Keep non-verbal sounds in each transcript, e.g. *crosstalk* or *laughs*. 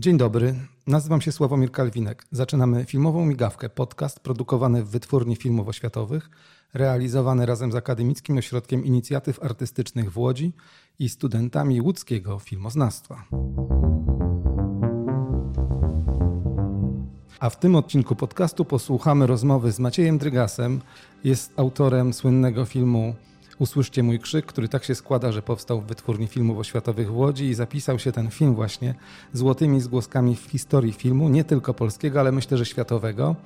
Dzień dobry, nazywam się Sławomir Kalwinek. Zaczynamy filmową migawkę, podcast produkowany w Wytwórni Filmów Oświatowych, realizowany razem z Akademickim Ośrodkiem Inicjatyw Artystycznych w Łodzi i studentami łódzkiego filmoznawstwa. A w tym odcinku podcastu posłuchamy rozmowy z Maciejem Drygasem. Jest autorem słynnego filmu Usłyszcie mój krzyk, który tak się składa, że powstał w Wytwórni Filmów Oświatowych w Łodzi i zapisał się ten film właśnie złotymi zgłoskami w historii filmu, nie tylko polskiego, ale myślę, że światowego.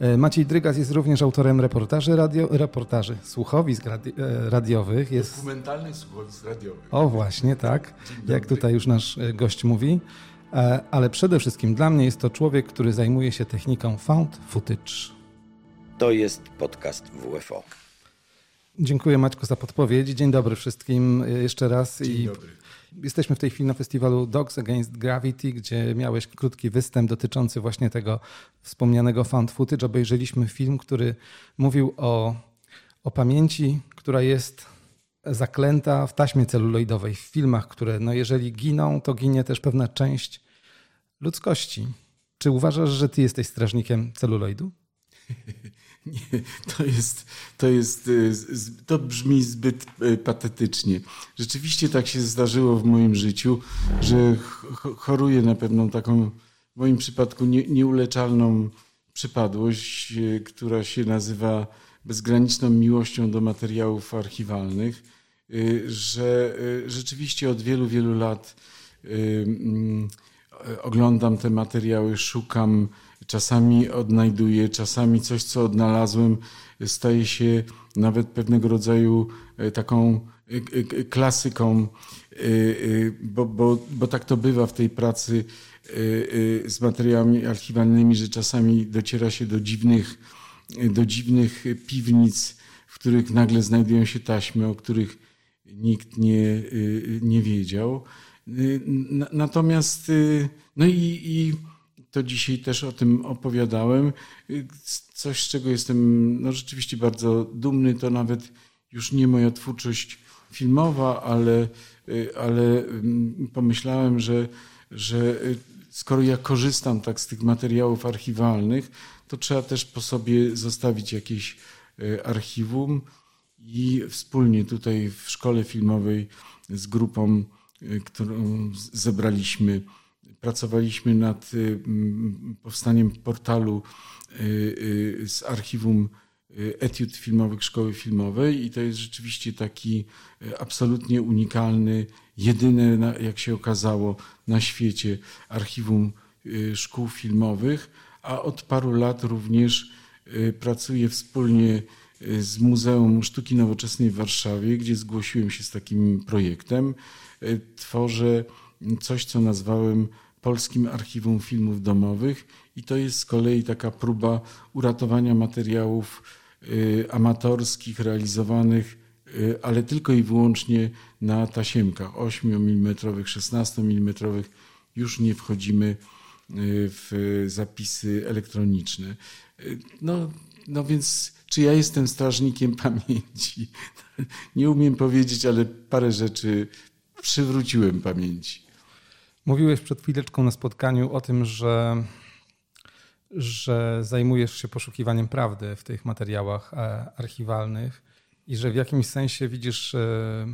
E, Maciej Drygas jest również autorem reportaży, radio, reportaży słuchowisk radi, e, radiowych. Jest... Dokumentalnych słuchowisk radiowych. O właśnie, tak, jak tutaj już nasz e, gość mówi. Ale przede wszystkim dla mnie jest to człowiek, który zajmuje się techniką found footage. To jest podcast WFO. Dziękuję Maćku za podpowiedź. Dzień dobry wszystkim jeszcze raz. Dzień I dobry. Jesteśmy w tej chwili na festiwalu Dogs Against Gravity, gdzie miałeś krótki występ dotyczący właśnie tego wspomnianego found footage. Obejrzeliśmy film, który mówił o, o pamięci, która jest zaklęta w taśmie celuloidowej, w filmach, które no jeżeli giną, to ginie też pewna część ludzkości. Czy uważasz, że ty jesteś strażnikiem celuloidu? *laughs* *laughs* Nie, to jest, to jest, y, to brzmi zbyt y, patetycznie. Rzeczywiście tak się zdarzyło w moim życiu, że choruję na pewną taką, w moim przypadku, nie, nieuleczalną przypadłość, y, która się nazywa bezgraniczną miłością do materiałów archiwalnych, że rzeczywiście od wielu, wielu lat mm, oglądam te materiały, szukam, czasami odnajduję, czasami coś, co odnalazłem, staje się nawet pewnego rodzaju e, taką e, e, klasyką, bo, bo, bo tak to bywa w tej pracy z materiałami archiwalnymi, że czasami dociera się do dziwnych, do dziwnych piwnic, w których nagle znajdują się taśmy, o których nikt nie, nie wiedział. Natomiast, no i, i to dzisiaj też o tym opowiadałem. Coś, z czego jestem no, rzeczywiście bardzo dumny, to nawet już nie moja twórczość filmowa, ale, ale mm, pomyślałem, że, że skoro ja korzystam tak z tych materiałów archiwalnych, to trzeba też po sobie zostawić jakieś archiwum i wspólnie tutaj w szkole filmowej z grupą, którą zebraliśmy pracowaliśmy nad y, powstaniem portalu y, y, z archiwum etiud filmowych Szkoły Filmowej i to jest rzeczywiście taki absolutnie unikalny, jedyne, jak się okazało, na świecie archiwum szkół filmowych, a od paru lat również pracuję wspólnie z Muzeum Sztuki Nowoczesnej w Warszawie, gdzie zgłosiłem się z takim projektem. Tworzę coś, co nazwałem Polskim Archiwum Filmów Domowych i to jest z kolei taka próba uratowania materiałów y, amatorskich realizowanych, y, ale tylko i wyłącznie na tasiemkach 8 mm, 16 mm. Już nie wchodzimy y, w zapisy elektroniczne. No, no więc czy ja jestem strażnikiem *laughs* pamięci? Nie umiem powiedzieć, ale parę rzeczy przywróciłem pamięci. Mówiłeś przed chwileczką na spotkaniu o tym, że, że zajmujesz się poszukiwaniem prawdy w tych materiałach e, archiwalnych i że w jakimś sensie widzisz e,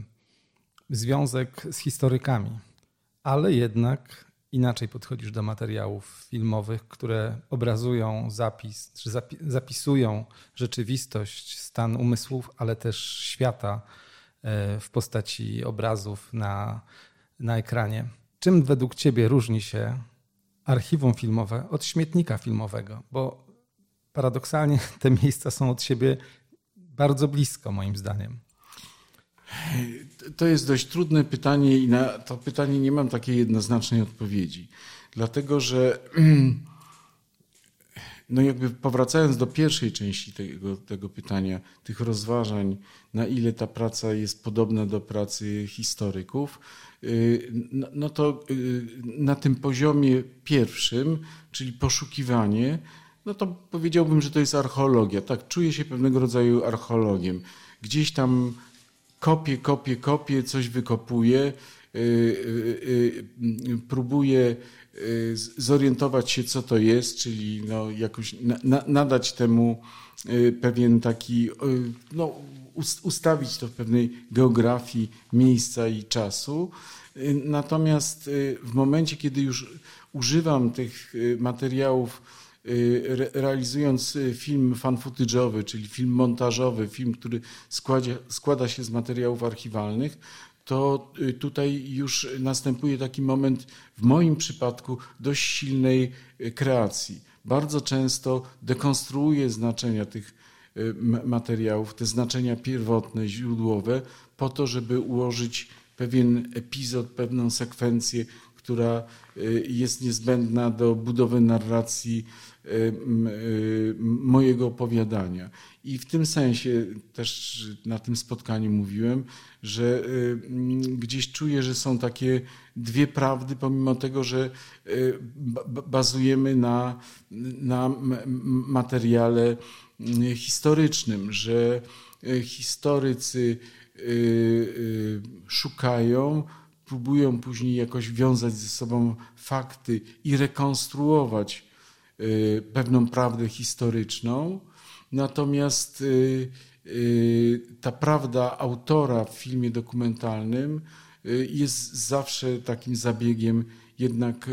związek z historykami, ale jednak inaczej podchodzisz do materiałów filmowych, które obrazują zapis, czy zapisują rzeczywistość, stan umysłów, ale też świata e, w postaci obrazów na, na ekranie. Czym według Ciebie różni się archiwum filmowe od śmietnika filmowego? Bo paradoksalnie *laughs* te miejsca są od siebie bardzo blisko, moim zdaniem. To jest dość trudne pytanie i na to pytanie nie mam takiej jednoznacznej odpowiedzi. Dlatego, że *clears throat* no jakby powracając do pierwszej części tego, tego pytania, tych rozważań, na ile ta praca jest podobna do pracy historyków, no, no to y, na tym poziomie pierwszym, czyli poszukiwanie, no to powiedziałbym, że to jest archeologia. Tak, czuję się pewnego rodzaju archeologiem. Gdzieś tam kopię, kopię, kopię, coś wykopuję próbuję zorientować się, co to jest, czyli no jakoś na, nadać temu pewien taki, no, ustawić to w pewnej geografii miejsca i czasu. Natomiast w momencie, kiedy już używam tych materiałów, realizując film fan czyli film montażowy, film, który składa się z materiałów archiwalnych, to y, tutaj już następuje taki moment, w moim przypadku, dość silnej y, kreacji. Bardzo często dekonstruuję znaczenia tych y, materiałów, te znaczenia pierwotne, źródłowe, po to, żeby ułożyć pewien epizod, pewną sekwencję, która jest niezbędna do budowy narracji mojego opowiadania. I w tym sensie też na tym spotkaniu mówiłem, że gdzieś czuję, że są takie dwie prawdy, pomimo tego, że bazujemy na, na materiale historycznym, że historycy szukają, próbują później jakoś wiązać ze sobą fakty i rekonstruować Y, pewną prawdę historyczną, natomiast y, y, ta prawda autora w filmie dokumentalnym jest zawsze takim zabiegiem jednak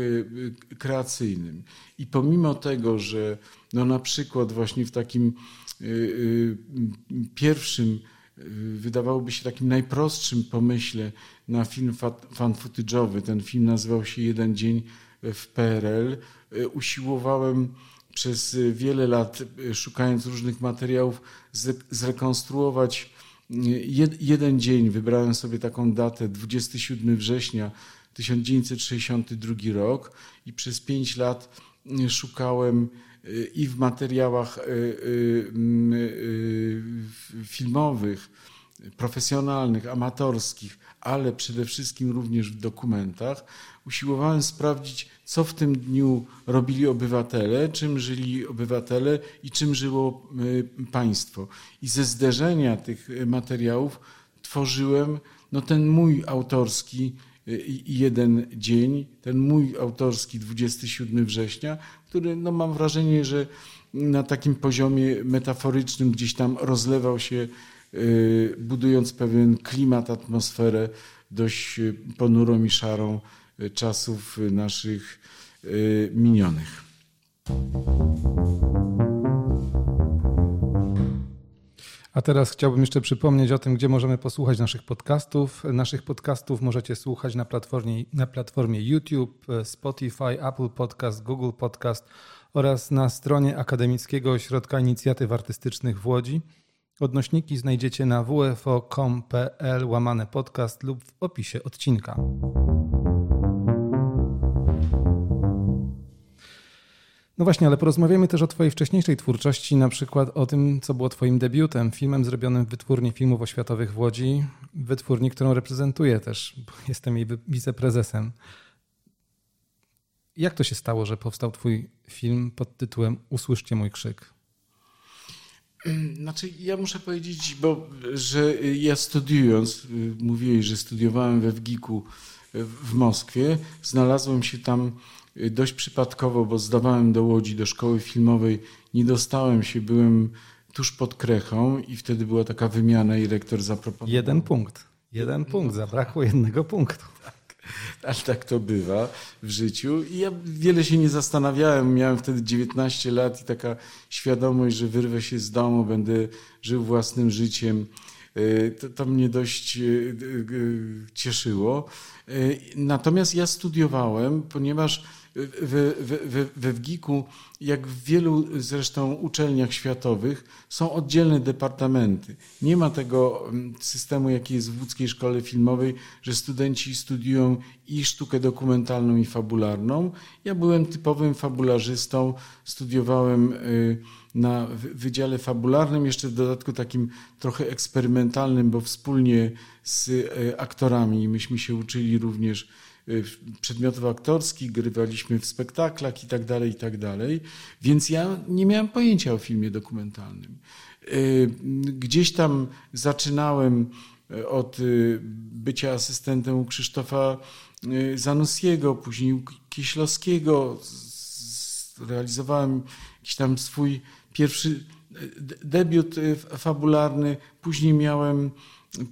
kreacyjnym. I pomimo tego, że no na przykład właśnie w takim pierwszym, wydawałoby się takim najprostszym pomyśle na film fan footage'owy, ten film nazywał się Jeden dzień w PRL, usiłowałem przez wiele lat, e, szukając różnych materiałów, zrekonstruować jeden dzień. Wybrałem sobie taką datę, 27 września 1962 rok i przez pięć lat szukałem i w materiałach filmowych, profesjonalnych, amatorskich, ale przede wszystkim również w dokumentach, usiłowałem sprawdzić, co w tym dniu robili obywatele, czym żyli obywatele i czym żyło y, państwo. I ze zderzenia tych materiałów tworzyłem no, ten mój autorski y, jeden dzień, ten mój autorski 27 września, który no, mam wrażenie, że na takim poziomie metaforycznym gdzieś tam rozlewał się, y, budując pewien klimat, atmosferę dość ponurą i szarą czasów naszych y, minionych. A teraz chciałbym jeszcze przypomnieć o tym, gdzie możemy posłuchać naszych podcastów. Naszych podcastów możecie słuchać na platformie, na platformie YouTube, Spotify, Apple Podcast, Google Podcast oraz na stronie Akademickiego Ośrodka Inicjatyw Artystycznych w Łodzi. Odnośniki znajdziecie na wfo.com.pl łamane podcast lub w opisie odcinka. No właśnie, ale porozmawiamy też o Twojej wcześniejszej twórczości, na przykład o tym, co było Twoim debiutem, filmem zrobionym w Wytwórni Filmów Oświatowych w Łodzi, wytwórni, którą reprezentuję też, bo jestem jej wiceprezesem. Jak to się stało, że powstał Twój film pod tytułem Usłyszcie mój krzyk? *clears throat* Znaczy, ja muszę powiedzieć, bo, że ja studiując, mówiłeś, że studiowałem we WGIK-u w Moskwie, znalazłem się tam dość przypadkowo, bo zdawałem do Łodzi, do szkoły filmowej, nie dostałem się, byłem tuż pod Krechą i wtedy była taka wymiana i rektor zaproponował. Jeden punkt. Jeden punkt, zabrakło jednego punktu. Tak. *laughs* *laughs* Ale tak to bywa w życiu. I ja wiele się nie zastanawiałem. Miałem wtedy 19 lat i taka świadomość, że wyrwę się z domu, będę żył własnym życiem. E, to, to mnie dość e, e, cieszyło. Natomiast ja studiowałem, ponieważ we, we, we WGIK-u, jak w wielu zresztą uczelniach światowych, są oddzielne departamenty. Nie ma tego mm, systemu, jaki jest w łódzkiej szkole filmowej, że studenci studiują i sztukę dokumentalną, i fabularną. Ja byłem typowym fabularzystą, studiowałem y, na Wydziale Fabularnym, jeszcze w dodatku takim trochę eksperymentalnym, bo wspólnie z y, aktorami myśmy się uczyli również przedmiotów aktorskich, grywaliśmy w spektaklach i tak dalej, i tak dalej. Więc ja nie miałem pojęcia o filmie dokumentalnym. Y, gdzieś tam zaczynałem od bycia asystentem u Krzysztofa Zanussiego, później u Kieślowskiego. Realizowałem jakiś tam swój pierwszy debiut fabularny. Później miałem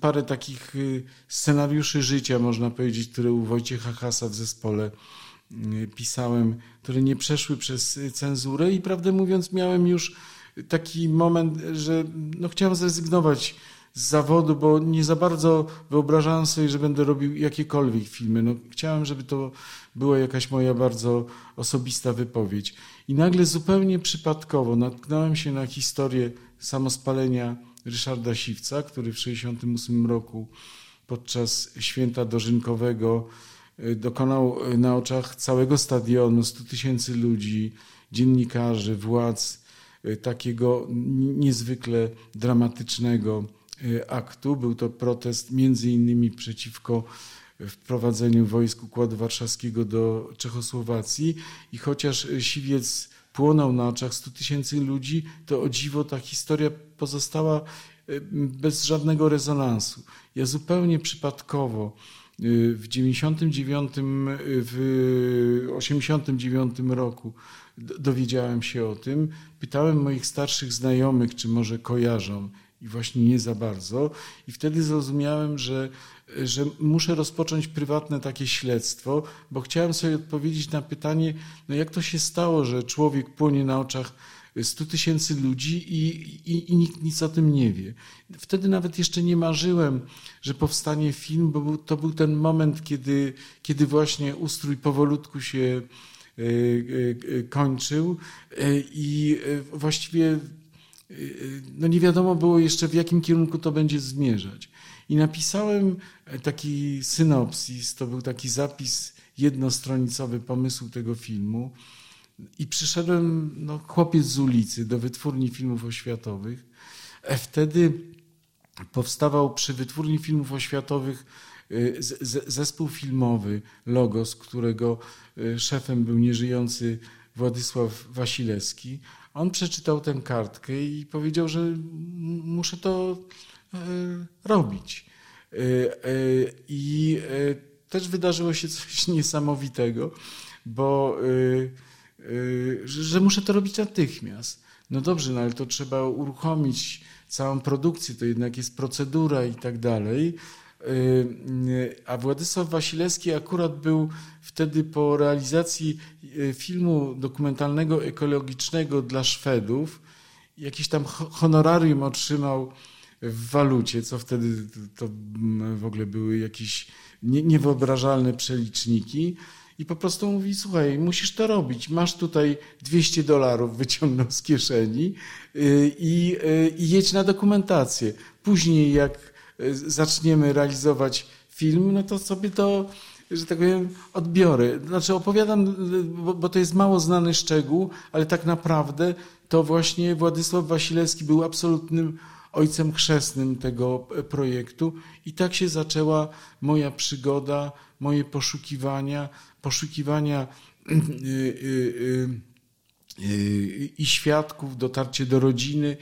parę takich scenariuszy życia, można powiedzieć, które u Wojciecha Hasa w zespole pisałem, które nie przeszły przez cenzurę i prawdę mówiąc miałem już taki moment, że no, chciałem zrezygnować z zawodu, bo nie za bardzo wyobrażałem sobie, że będę robił jakiekolwiek filmy. No, chciałem, żeby to była jakaś moja bardzo osobista wypowiedź. I nagle zupełnie przypadkowo natknąłem się na historię samospalenia Ryszarda Siwca, który w 1968 roku podczas święta dożynkowego y, dokonał y, na oczach całego stadionu, 100 tysięcy ludzi, dziennikarzy, władz, y, takiego niezwykle dramatycznego aktu. Był to protest między innymi przeciwko wprowadzeniu wojsk Układu Warszawskiego do Czechosłowacji i chociaż Siwiec płonął na oczach 100 tysięcy ludzi, to o dziwo ta historia pozostała bez żadnego rezonansu. Ja zupełnie przypadkowo w 99, w 89 roku dowiedziałem się o tym. Pytałem moich starszych znajomych, czy może kojarzą i właśnie nie za bardzo. I wtedy zrozumiałem, że, że muszę rozpocząć prywatne takie śledztwo, bo chciałem sobie odpowiedzieć na pytanie, no jak to się stało, że człowiek płonie na oczach 100 tysięcy ludzi i, i, i, nikt nic o tym nie wie. Wtedy nawet jeszcze nie marzyłem, że powstanie film, bo był, to był ten moment, kiedy, kiedy właśnie ustrój powolutku się y, y, kończył i właściwie no nie wiadomo było jeszcze w jakim kierunku to będzie zmierzać. I napisałem taki synopsis, to był taki zapis jednostronicowy pomysłu tego filmu. I przyszedłem, no, chłopiec z ulicy, do wytwórni filmów oświatowych. E, wtedy powstawał przy wytwórni filmów oświatowych y, zespół filmowy Logos, którego szefem był nieżyjący Władysław Wasilewski. On przeczytał tę kartkę i powiedział, że muszę to e, robić. E, I też wydarzyło się coś *laughs* niesamowitego, bo że muszę to robić natychmiast. No dobrze, no ale to trzeba uruchomić całą produkcję, to jednak jest procedura i tak dalej. A Władysław Wasilewski akurat był wtedy po realizacji e, filmu dokumentalnego ekologicznego dla Szwedów. Jakiś tam honorarium otrzymał w walucie, co wtedy to w ogóle były jakieś niewyobrażalne przeliczniki. I po prostu mówi, słuchaj, musisz to robić. Masz tutaj 200 dolarów, wyciągnął z kieszeni y, i, y, i jedź na dokumentację. Później jak zaczniemy realizować film, no to sobie to, że tak powiem, odbiorę. Znaczy opowiadam, bo, bo to jest mało znany szczegół, ale tak naprawdę to właśnie Władysław Wasilewski był absolutnym ojcem chrzestnym tego projektu i tak się zaczęła moja przygoda, moje poszukiwania, poszukiwania *clears throat* y, y, y, i świadków, dotarcie do rodziny,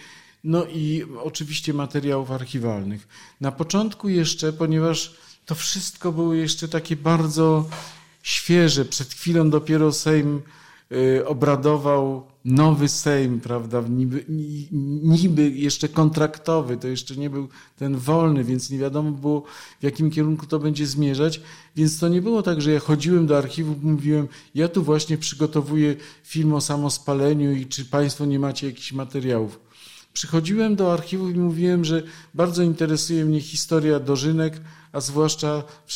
no i oczywiście materiałów archiwalnych. Na początku jeszcze, ponieważ to wszystko było jeszcze takie bardzo świeże, przed chwilą dopiero Sejm obradował nowy Sejm, prawda, niby, niby, jeszcze kontraktowy, to jeszcze nie był ten wolny, więc nie wiadomo było w jakim kierunku to będzie zmierzać, więc to nie było tak, że ja chodziłem do archiwów, mówiłem, ja tu właśnie przygotowuję film o samospaleniu i czy Państwo nie macie jakichś materiałów. Przychodziłem do archiwów i mówiłem, że bardzo interesuje mnie historia dożynek, a zwłaszcza w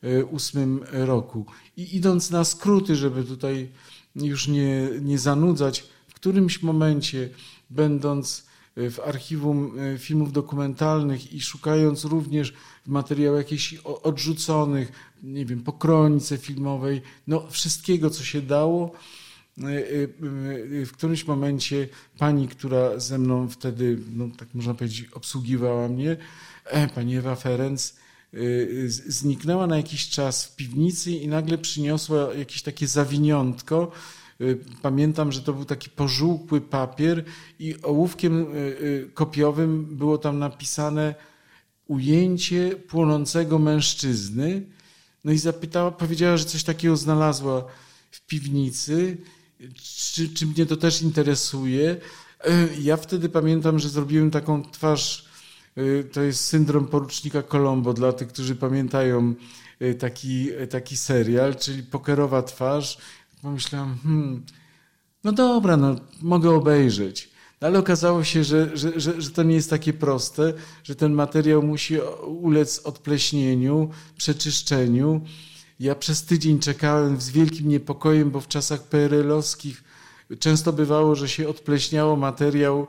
1968 roku. I idąc na skróty, żeby tutaj już nie, nie zanudzać, w którymś momencie, będąc w archiwum e, filmów dokumentalnych i szukając również w materiałach jakichś odrzuconych, nie wiem, po kronice filmowej, no wszystkiego, co się dało, E, e, w którymś momencie pani, która ze mną wtedy, no, tak można powiedzieć, obsługiwała mnie, e, pani Ewa Ferenc, zniknęła na jakiś czas w piwnicy i nagle przyniosła jakieś takie zawiniątko. Pamiętam, że to był taki pożółkły papier i ołówkiem kopiowym było tam napisane ujęcie płonącego mężczyzny. No i zapytała, powiedziała, że coś takiego znalazła w piwnicy, czy, czy mnie to też interesuje. Ja wtedy pamiętam, że zrobiłem taką twarz, to jest syndrom porucznika Colombo, dla tych, którzy pamiętają e, taki, taki serial, czyli pokerowa twarz. Pomyślałem, hmm, no dobra, no mogę obejrzeć. No ale okazało się, że, że, że, że, to nie jest takie proste, że ten materiał musi ulec odpleśnieniu, przeczyszczeniu. Ja przez tydzień czekałem z wielkim niepokojem, bo w czasach PRL-owskich często bywało, że się odpleśniało materiał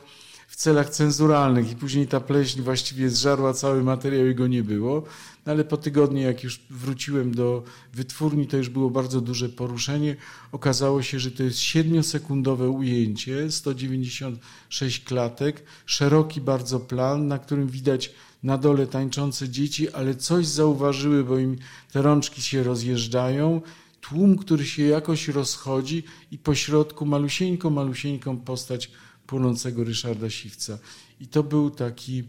celach cenzuralnych i później ta pleśń właściwie zżarła cały materiał i go nie było. No ale po tygodniu, jak już wróciłem do wytwórni, to już było bardzo duże poruszenie. Okazało się, że to jest siedmiosekundowe ujęcie, 196 klatek, szeroki bardzo plan, na którym widać na dole tańczące dzieci, ale coś zauważyły, bo im te rączki się rozjeżdżają. Tłum, który się jakoś rozchodzi i pośrodku malusieńką, malusieńką postać płonącego Ryszarda Siwca. I to był taki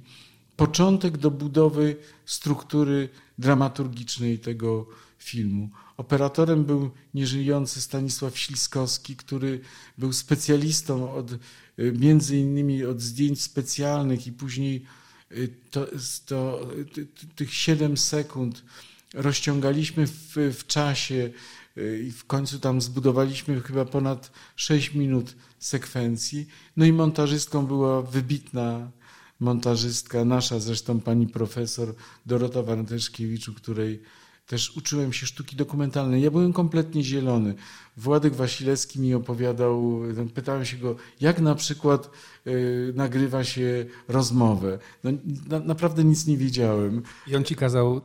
początek do budowy struktury dramaturgicznej tego filmu. Operatorem był nieżyjący Stanisław Śliskowski, który był specjalistą od, między innymi od zdjęć specjalnych i później y, to, to, tych 7 sekund rozciągaliśmy w, w czasie y, i w końcu tam zbudowaliśmy chyba ponad 6 minut sekwencji. No i montażystką była wybitna montażystka, nasza zresztą pani profesor Dorota Warteszkiewicz, której też uczyłem się sztuki dokumentalnej. Ja byłem kompletnie zielony. Władek Wasilewski mi opowiadał, pytałem się go, jak na przykład y, nagrywa się rozmowę. No, na, naprawdę nic nie wiedziałem. I on ci kazał,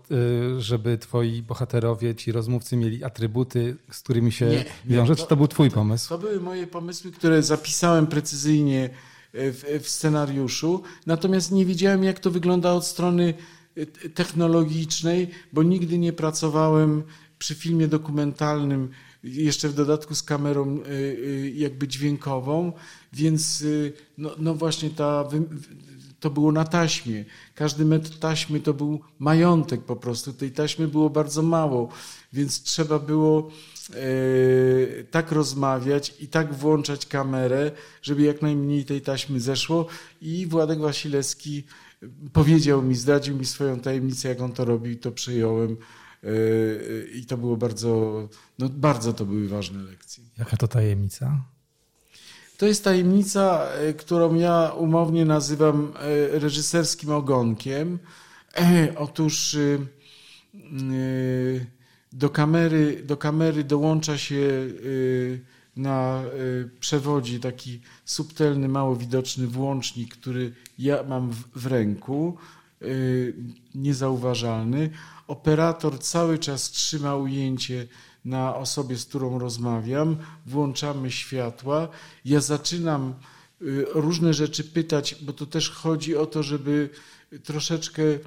y, żeby twoi bohaterowie, ci rozmówcy mieli atrybuty, z którymi się wiąże, czy to był twój pomysł? To, to były moje pomysły, które zapisałem precyzyjnie w, w scenariuszu, natomiast nie wiedziałem, jak to wygląda od strony y, technologicznej, bo nigdy nie pracowałem przy filmie dokumentalnym, jeszcze w dodatku z kamerą y, y, jakby dźwiękową, więc no, no właśnie ta, to było na taśmie. Każdy metr taśmy to był majątek po prostu. Tej taśmy było bardzo mało, więc trzeba było E, tak rozmawiać i tak włączać kamerę, żeby jak najmniej tej taśmy zeszło. I Władek Wasilewski powiedział mi, zdradził mi swoją tajemnicę, jak on to robił, to przyjąłem. E, I to było bardzo, no bardzo to były ważne lekcje. Jaka to tajemnica? To jest tajemnica, e, którą ja umownie nazywam reżyserskim ogonkiem. Otóż do kamery, do kamery dołącza się na y, przewodzie taki subtelny, mało widoczny włącznik, który ja mam w ręku, y, niezauważalny. Operator cały czas trzyma ujęcie na osobie, z którą rozmawiam. Włączamy światła. Ja zaczynam różne rzeczy pytać, bo to też chodzi o to, żeby troszeczkę Y,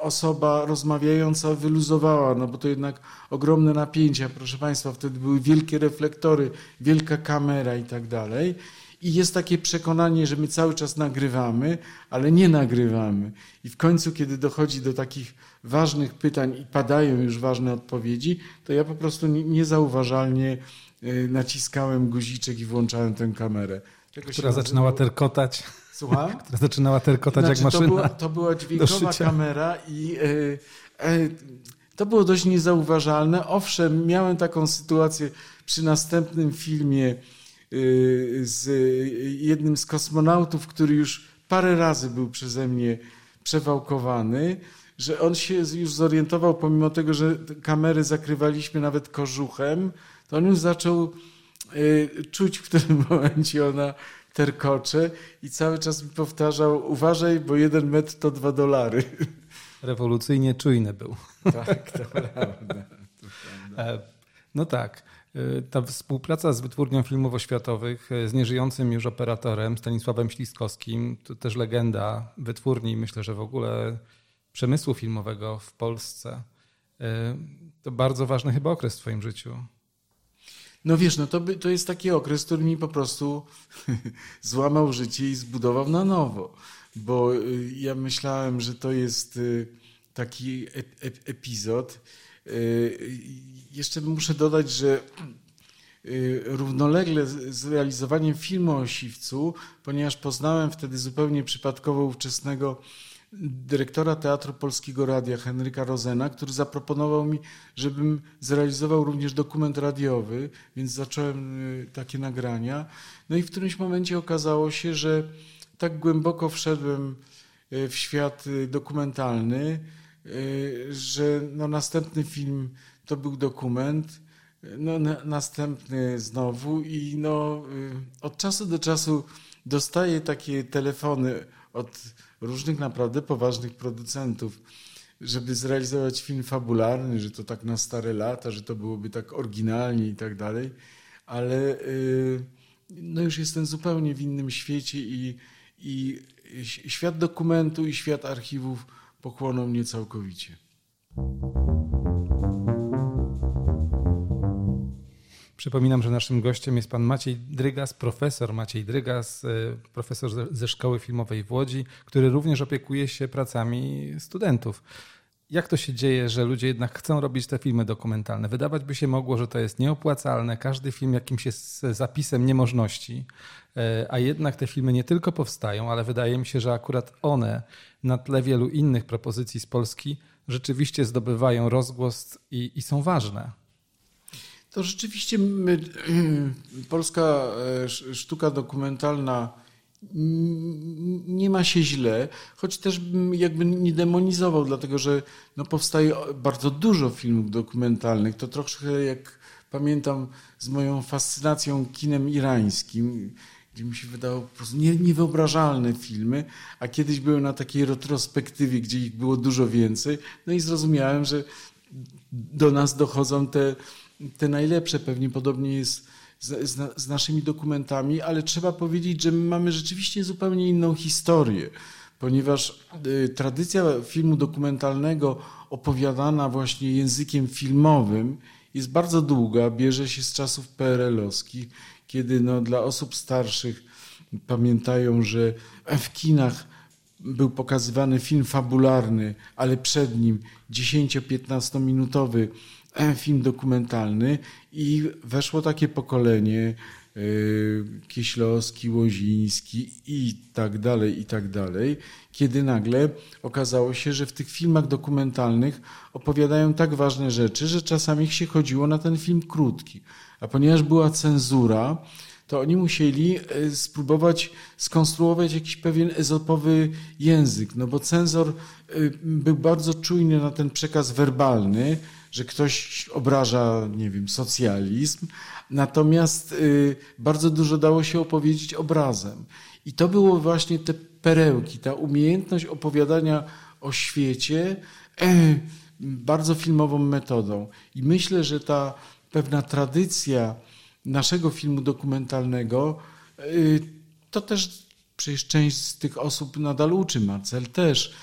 osoba rozmawiająca wyluzowała, no bo to jednak ogromne napięcia, proszę Państwa, wtedy były wielkie reflektory, wielka kamera i tak dalej. I jest takie przekonanie, że my cały czas nagrywamy, ale nie nagrywamy. I w końcu, kiedy dochodzi do takich ważnych pytań i padają już ważne odpowiedzi, to ja po prostu niezauważalnie y, naciskałem guziczek i włączałem tę kamerę. Która zaczynała terkotać. Słucham? *laughs* Która zaczynała terkotać znaczy, jak maszyna. To była, to była dźwiękowa kamera i e, e, to było dość niezauważalne. Owszem, miałem taką sytuację przy następnym filmie e, z jednym z kosmonautów, który już parę razy był przeze mnie przewałkowany, że on się już zorientował, pomimo tego, że kamery zakrywaliśmy nawet kożuchem, to on już zaczął czuć, w którym *laughs* momencie ona terkocze i cały czas mi powtarzał, uważaj, bo jeden metr to dwa dolary. Rewolucyjnie czujny był. *laughs* Tak, to prawda. E, no tak. E, ta współpraca z wytwórnią filmów oświatowych, e, z nieżyjącym już operatorem Stanisławem Śliskowskim, to też legenda wytwórni, myślę, że w ogóle przemysłu filmowego w Polsce. To bardzo ważny chyba okres w Twoim życiu. No wiesz, no to, by, to jest taki okres, który mi po prostu *laughs* złamał życie i zbudował na nowo. bo y, ja myślałem, że to jest y, taki epizod. Jeszcze muszę dodać, że równolegle z realizowaniem filmu o Siwcu, ponieważ poznałem wtedy zupełnie przypadkowo ówczesnego dyrektora Teatru Polskiego Radia Henryka Rozena, który zaproponował mi, żebym zrealizował również dokument radiowy, więc zacząłem y, takie nagrania. No i w którymś momencie okazało się, że tak głęboko wszedłem y, w świat y, dokumentalny, że no następny film to był dokument, no następny znowu i no od czasu do czasu dostaję takie telefony od różnych naprawdę poważnych producentów, żeby zrealizować film fabularny, że to tak na stare lata, że to byłoby tak oryginalnie i tak dalej, ale y, no już jestem zupełnie w innym świecie i, i świat dokumentu i świat archiwów pochłonął mnie całkowicie. Przypominam, że naszym gościem jest pan Maciej Drygas, profesor Maciej Drygas, e, profesor ze Szkoły Filmowej w Łodzi, który również opiekuje się pracami studentów. Jak to się dzieje, że ludzie jednak chcą robić te filmy dokumentalne? Wydawać by się mogło, że to jest nieopłacalne, każdy film jakimś jest zapisem niemożności, e, a jednak te filmy nie tylko powstają, ale wydaje mi się, że akurat one na tle wielu innych propozycji z Polski rzeczywiście zdobywają rozgłos i, i są ważne. To rzeczywiście my, *clears throat* polska e, sztuka dokumentalna nie ma się źle, choć też jakby nie demonizował, dlatego że no powstaje bardzo dużo filmów dokumentalnych. To troszkę jak pamiętam z moją fascynacją kinem irańskim, gdzie mi się wydało po prostu nie, niewyobrażalne filmy, a kiedyś były na takiej retrospektywie, gdzie ich było dużo więcej, no i zrozumiałem, że do nas dochodzą te te najlepsze. Pewnie podobnie jest z, z, z, naszymi dokumentami, ale trzeba powiedzieć, że my mamy rzeczywiście zupełnie inną historię, ponieważ y, tradycja filmu dokumentalnego opowiadana właśnie językiem filmowym jest bardzo długa, bierze się z czasów PRL-owskich, kiedy no, dla osób starszych pamiętają, że w kinach był pokazywany film fabularny, ale przed nim 10-15 minutowy film dokumentalny i weszło takie pokolenie e, Kieślowski, Łoziński i tak dalej, i tak dalej, kiedy nagle okazało się, że w tych filmach dokumentalnych opowiadają tak ważne rzeczy, że czasami się chodziło na ten film krótki. A ponieważ była cenzura, to oni musieli e, spróbować skonstruować jakiś pewien ezopowy język, no bo cenzor był bardzo czujny na ten przekaz werbalny, że ktoś obraża, nie wiem, socjalizm, natomiast y, bardzo dużo dało się opowiedzieć obrazem. I to było właśnie te perełki, ta umiejętność opowiadania o świecie e, bardzo filmową metodą. I myślę, że ta pewna tradycja naszego filmu dokumentalnego, y, to też przecież część z tych osób nadal uczy, Marcel też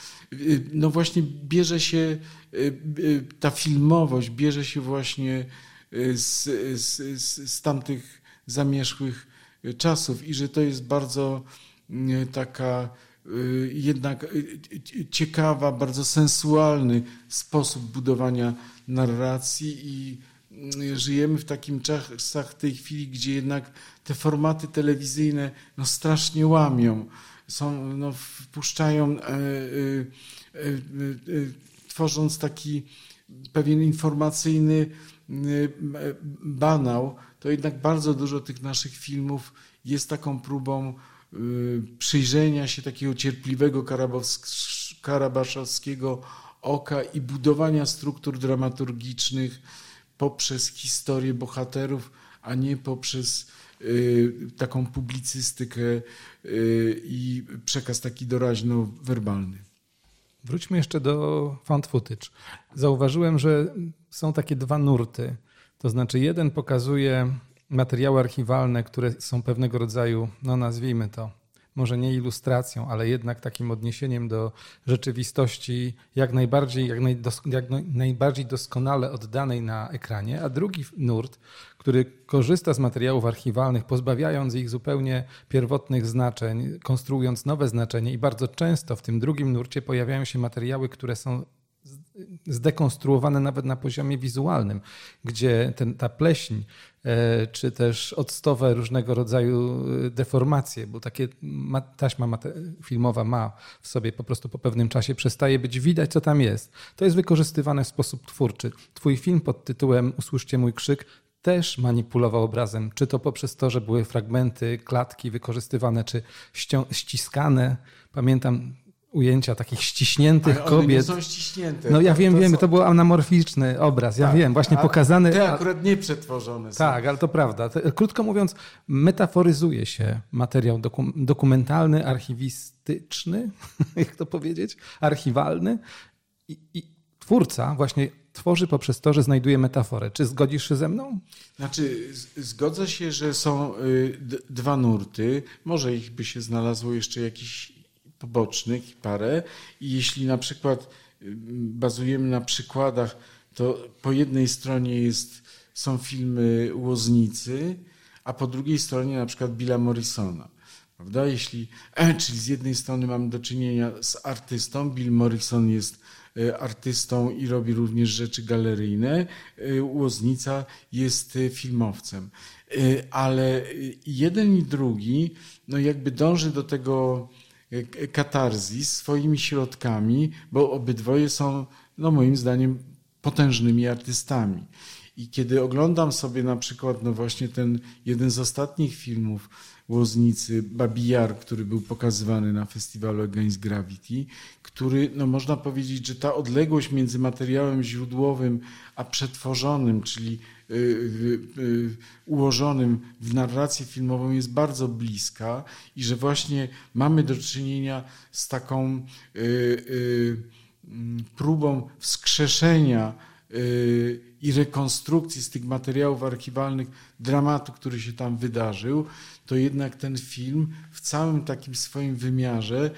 no właśnie bierze się y, y, ta filmowość, bierze się właśnie z, z, z tamtych zamierzchłych czasów i że to jest bardzo taka jednak ciekawa, bardzo sensualny sposób budowania narracji i żyjemy w takim czasach w tej chwili, gdzie jednak te formaty telewizyjne no strasznie łamią są, no, wpuszczają, e, e, e, tworząc taki pewien informacyjny banał, to jednak bardzo dużo tych naszych filmów jest taką próbą przyjrzenia się takiego cierpliwego karabaszowskiego oka i budowania struktur dramaturgicznych poprzez historię bohaterów, a nie poprzez taką publicystykę i przekaz taki doraźno-werbalny. Wróćmy jeszcze do found footage. Zauważyłem, że są takie dwa nurty. To znaczy, jeden pokazuje materiały archiwalne, które są pewnego rodzaju, no nazwijmy to, może nie ilustracją, ale jednak takim odniesieniem do rzeczywistości jak najbardziej, jak, najdos, jak najbardziej doskonale oddanej na ekranie, a drugi nurt, który korzysta z materiałów archiwalnych, pozbawiając ich zupełnie pierwotnych znaczeń, konstruując nowe znaczenie i bardzo często w tym drugim nurcie pojawiają się materiały, które są zdekonstruowane nawet na poziomie wizualnym, gdzie ten, ta pleśń, e, czy też octowe różnego rodzaju e, deformacje, bo takie taśma filmowa ma w sobie po prostu po pewnym czasie przestaje być widać, co tam jest. To jest wykorzystywane w sposób twórczy. Twój film pod tytułem Usłyszcie mój krzyk też manipulował obrazem, czy to poprzez to, że były fragmenty, klatki wykorzystywane, czy ściskane. Pamiętam ujęcia takich ściśniętych Ale kobiet. nie są ściśnięte. No ja wiem, to wiem, są... to był anamorficzny obraz, ja tak, wiem, właśnie pokazany. Te akurat nie przetworzone są. Tak, ale to prawda. Krótko mówiąc, metaforyzuje się materiał dokumentalny, archiwistyczny, *laughs* jak to powiedzieć, archiwalny i, i twórca właśnie tworzy poprzez to, że znajduje metaforę. Czy zgodzisz się ze mną? Znaczy, zgodzę się, że są y, dwa nurty. Może ich by się znalazło jeszcze jakiś pobocznych, parę. I jeśli na przykład bazujemy na przykładach, to po jednej stronie jest, są filmy Łoznicy, a po drugiej stronie na przykład Billa Morrisona. Prawda? Jeśli, *clears throat* czyli z jednej strony mamy do czynienia z artystą, Bill Morrison jest e, artystą i robi również rzeczy galeryjne, e, Łoznica jest e, filmowcem. Ale jeden i drugi no jakby dąży do tego katarzis swoimi środkami, bo obydwoje są, no moim zdaniem, potężnymi artystami. I kiedy oglądam sobie na przykład, no właśnie ten jeden z ostatnich filmów Łoznicy, Babijar, który był pokazywany na festiwalu Against Gravity, który, no można powiedzieć, że ta odległość między materiałem źródłowym a przetworzonym, czyli Y, y, y, ułożonym w narrację filmową jest bardzo bliska i że właśnie mamy do czynienia z taką mm, próbą wskrzeszenia i rekonstrukcji z tych materiałów archiwalnych dramatu, który się tam wydarzył, to jednak ten film w całym takim swoim wymiarze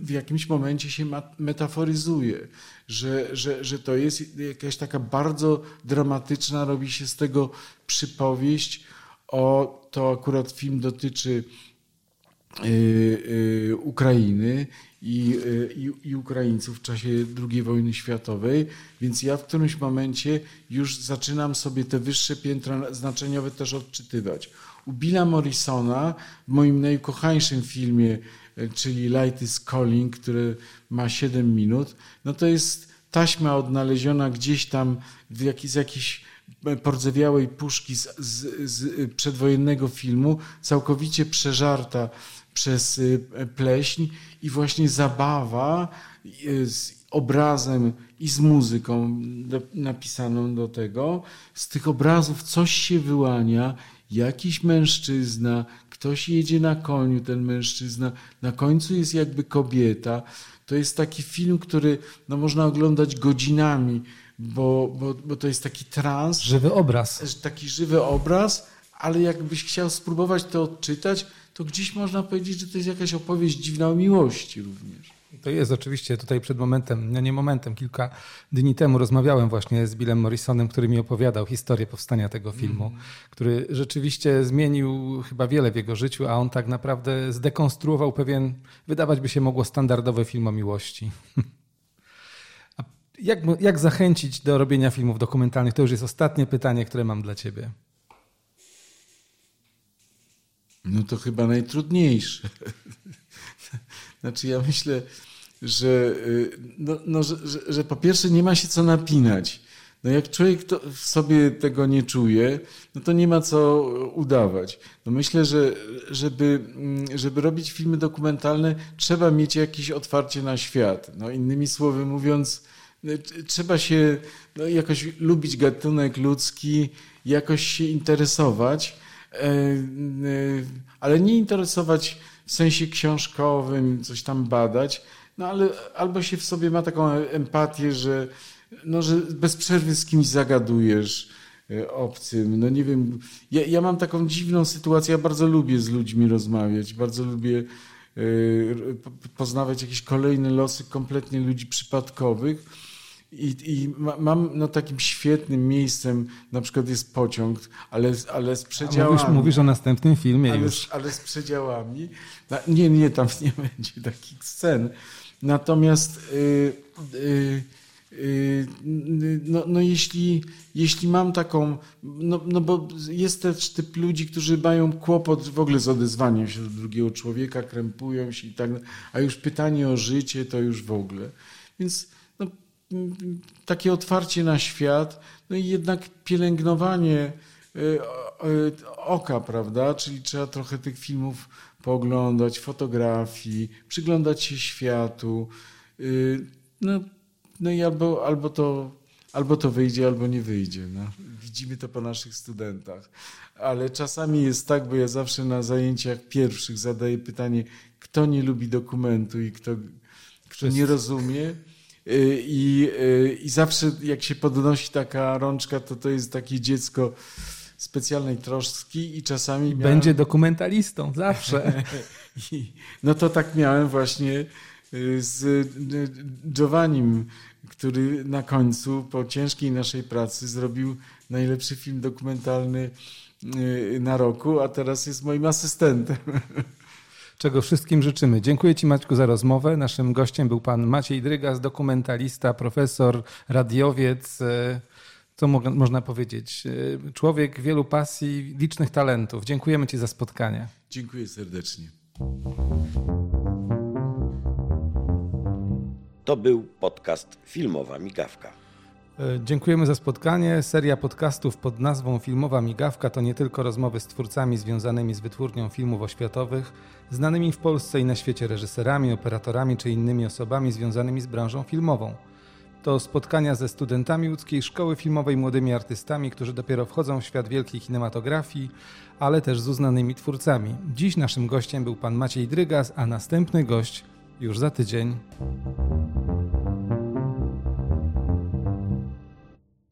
w jakimś momencie się metaforyzuje że, że, że to jest jakaś taka bardzo dramatyczna, robi się z tego przypowieść. O, to akurat film dotyczy y, y, Ukrainy i, y, i, i, Ukraińców w czasie II wojny światowej, więc ja w którymś momencie już zaczynam sobie te wyższe piętra znaczeniowe też odczytywać. U Billa Morrisona w moim najukochańszym filmie czyli Light is Calling, który ma 7 minut, no to jest taśma odnaleziona gdzieś tam w jakiej, z jakiejś pordzewiałej puszki z, z, z przedwojennego filmu, całkowicie przeżarta przez y, pleśń i właśnie zabawa y, z obrazem i z muzyką napisaną do tego. Z tych obrazów coś się wyłania, jakiś mężczyzna, ktoś jedzie na koniu, ten mężczyzna, na końcu jest jakby kobieta. To jest taki film, który no, można oglądać godzinami, bo, bo, bo to jest taki trans. Żywy obraz. Taki żywy obraz, ale jakbyś chciał spróbować to odczytać, to gdzieś można powiedzieć, że to jest jakaś opowieść dziwna o miłości również. To jest oczywiście tutaj przed momentem, no nie momentem, kilka dni temu rozmawiałem właśnie z Billem Morrisonem, który mi opowiadał historię powstania tego filmu, mm. który rzeczywiście zmienił chyba wiele w jego życiu, a on tak naprawdę zdekonstruował pewien, wydawać by się mogło, standardowy film o miłości. *laughs* jak, jak zachęcić do robienia filmów dokumentalnych? To już jest ostatnie pytanie, które mam dla ciebie. No to chyba najtrudniejsze. *laughs* Znaczy ja myślę, że, y, no, no, że, że, że, po pierwsze nie ma się co napinać. No jak człowiek w sobie tego nie czuje, no to nie ma co udawać. No myślę, że żeby, mm, żeby robić filmy dokumentalne, trzeba mieć jakieś otwarcie na świat. No innymi słowy mówiąc, no, trzeba się no, jakoś lubić gatunek ludzki, jakoś się interesować, ale nie interesować w sensie książkowym, coś tam badać, no ale albo się w sobie ma taką empatię, że, no, że bez przerwy z kimś zagadujesz, e, obcym. No nie wiem, ja, ja mam taką dziwną sytuację, ja bardzo lubię z ludźmi rozmawiać, bardzo lubię e, poznawać jakieś kolejne losy kompletnie ludzi przypadkowych. I, i mam no, takim świetnym miejscem, na przykład jest pociąg, ale, ale z przedziałami. Mówisz, mówisz o następnym filmie ale, już. Ale z przedziałami. Nie, nie, tam *laughs* nie będzie takich scen. Natomiast yy, yy, yy, no, no jeśli, jeśli mam taką, no, no bo jest też typ ludzi, którzy mają kłopot w ogóle z odezwaniem się do drugiego człowieka, krępują się i tak, a już pytanie o życie to już w ogóle. Więc takie otwarcie na świat, no i jednak pielęgnowanie oka, prawda? Czyli trzeba trochę tych filmów pooglądać, fotografii, przyglądać się światu. Y, no, no i albo, albo, to, albo to wyjdzie, albo nie wyjdzie. No. Widzimy to po naszych studentach. Ale czasami jest tak, bo ja zawsze na zajęciach pierwszych zadaję pytanie, kto nie lubi dokumentu i kto, kto nie rozumie. Y, I, y, I zawsze jak się podnosi taka rączka, to to jest takie dziecko specjalnej troski i czasami miałem... Będzie dokumentalistą, zawsze. *laughs* No to tak miałem właśnie y, z Giovannim, który na końcu po ciężkiej naszej pracy zrobił najlepszy film dokumentalny na roku, a teraz jest moim asystentem. *laughs* Czego wszystkim życzymy. Dziękuję Ci Maćku za rozmowę. Naszym gościem był pan Maciej Drygas, dokumentalista, profesor, radiowiec co mo można powiedzieć? E, człowiek wielu pasji, licznych talentów. Dziękujemy Ci za spotkanie. Dziękuję serdecznie. To był podcast Filmowa Migawka. E, dziękujemy za spotkanie. Seria podcastów pod nazwą Filmowa Migawka to nie tylko rozmowy z twórcami związanymi z wytwórnią filmów oświatowych, znanymi w Polsce i na świecie reżyserami, operatorami czy innymi osobami związanymi z branżą filmową to spotkania ze studentami łódzkiej szkoły filmowej, młodymi artystami, którzy dopiero wchodzą w świat wielkiej kinematografii, ale też z uznanymi twórcami. Dziś naszym gościem był pan Maciej Drygas, a następny gość już za tydzień.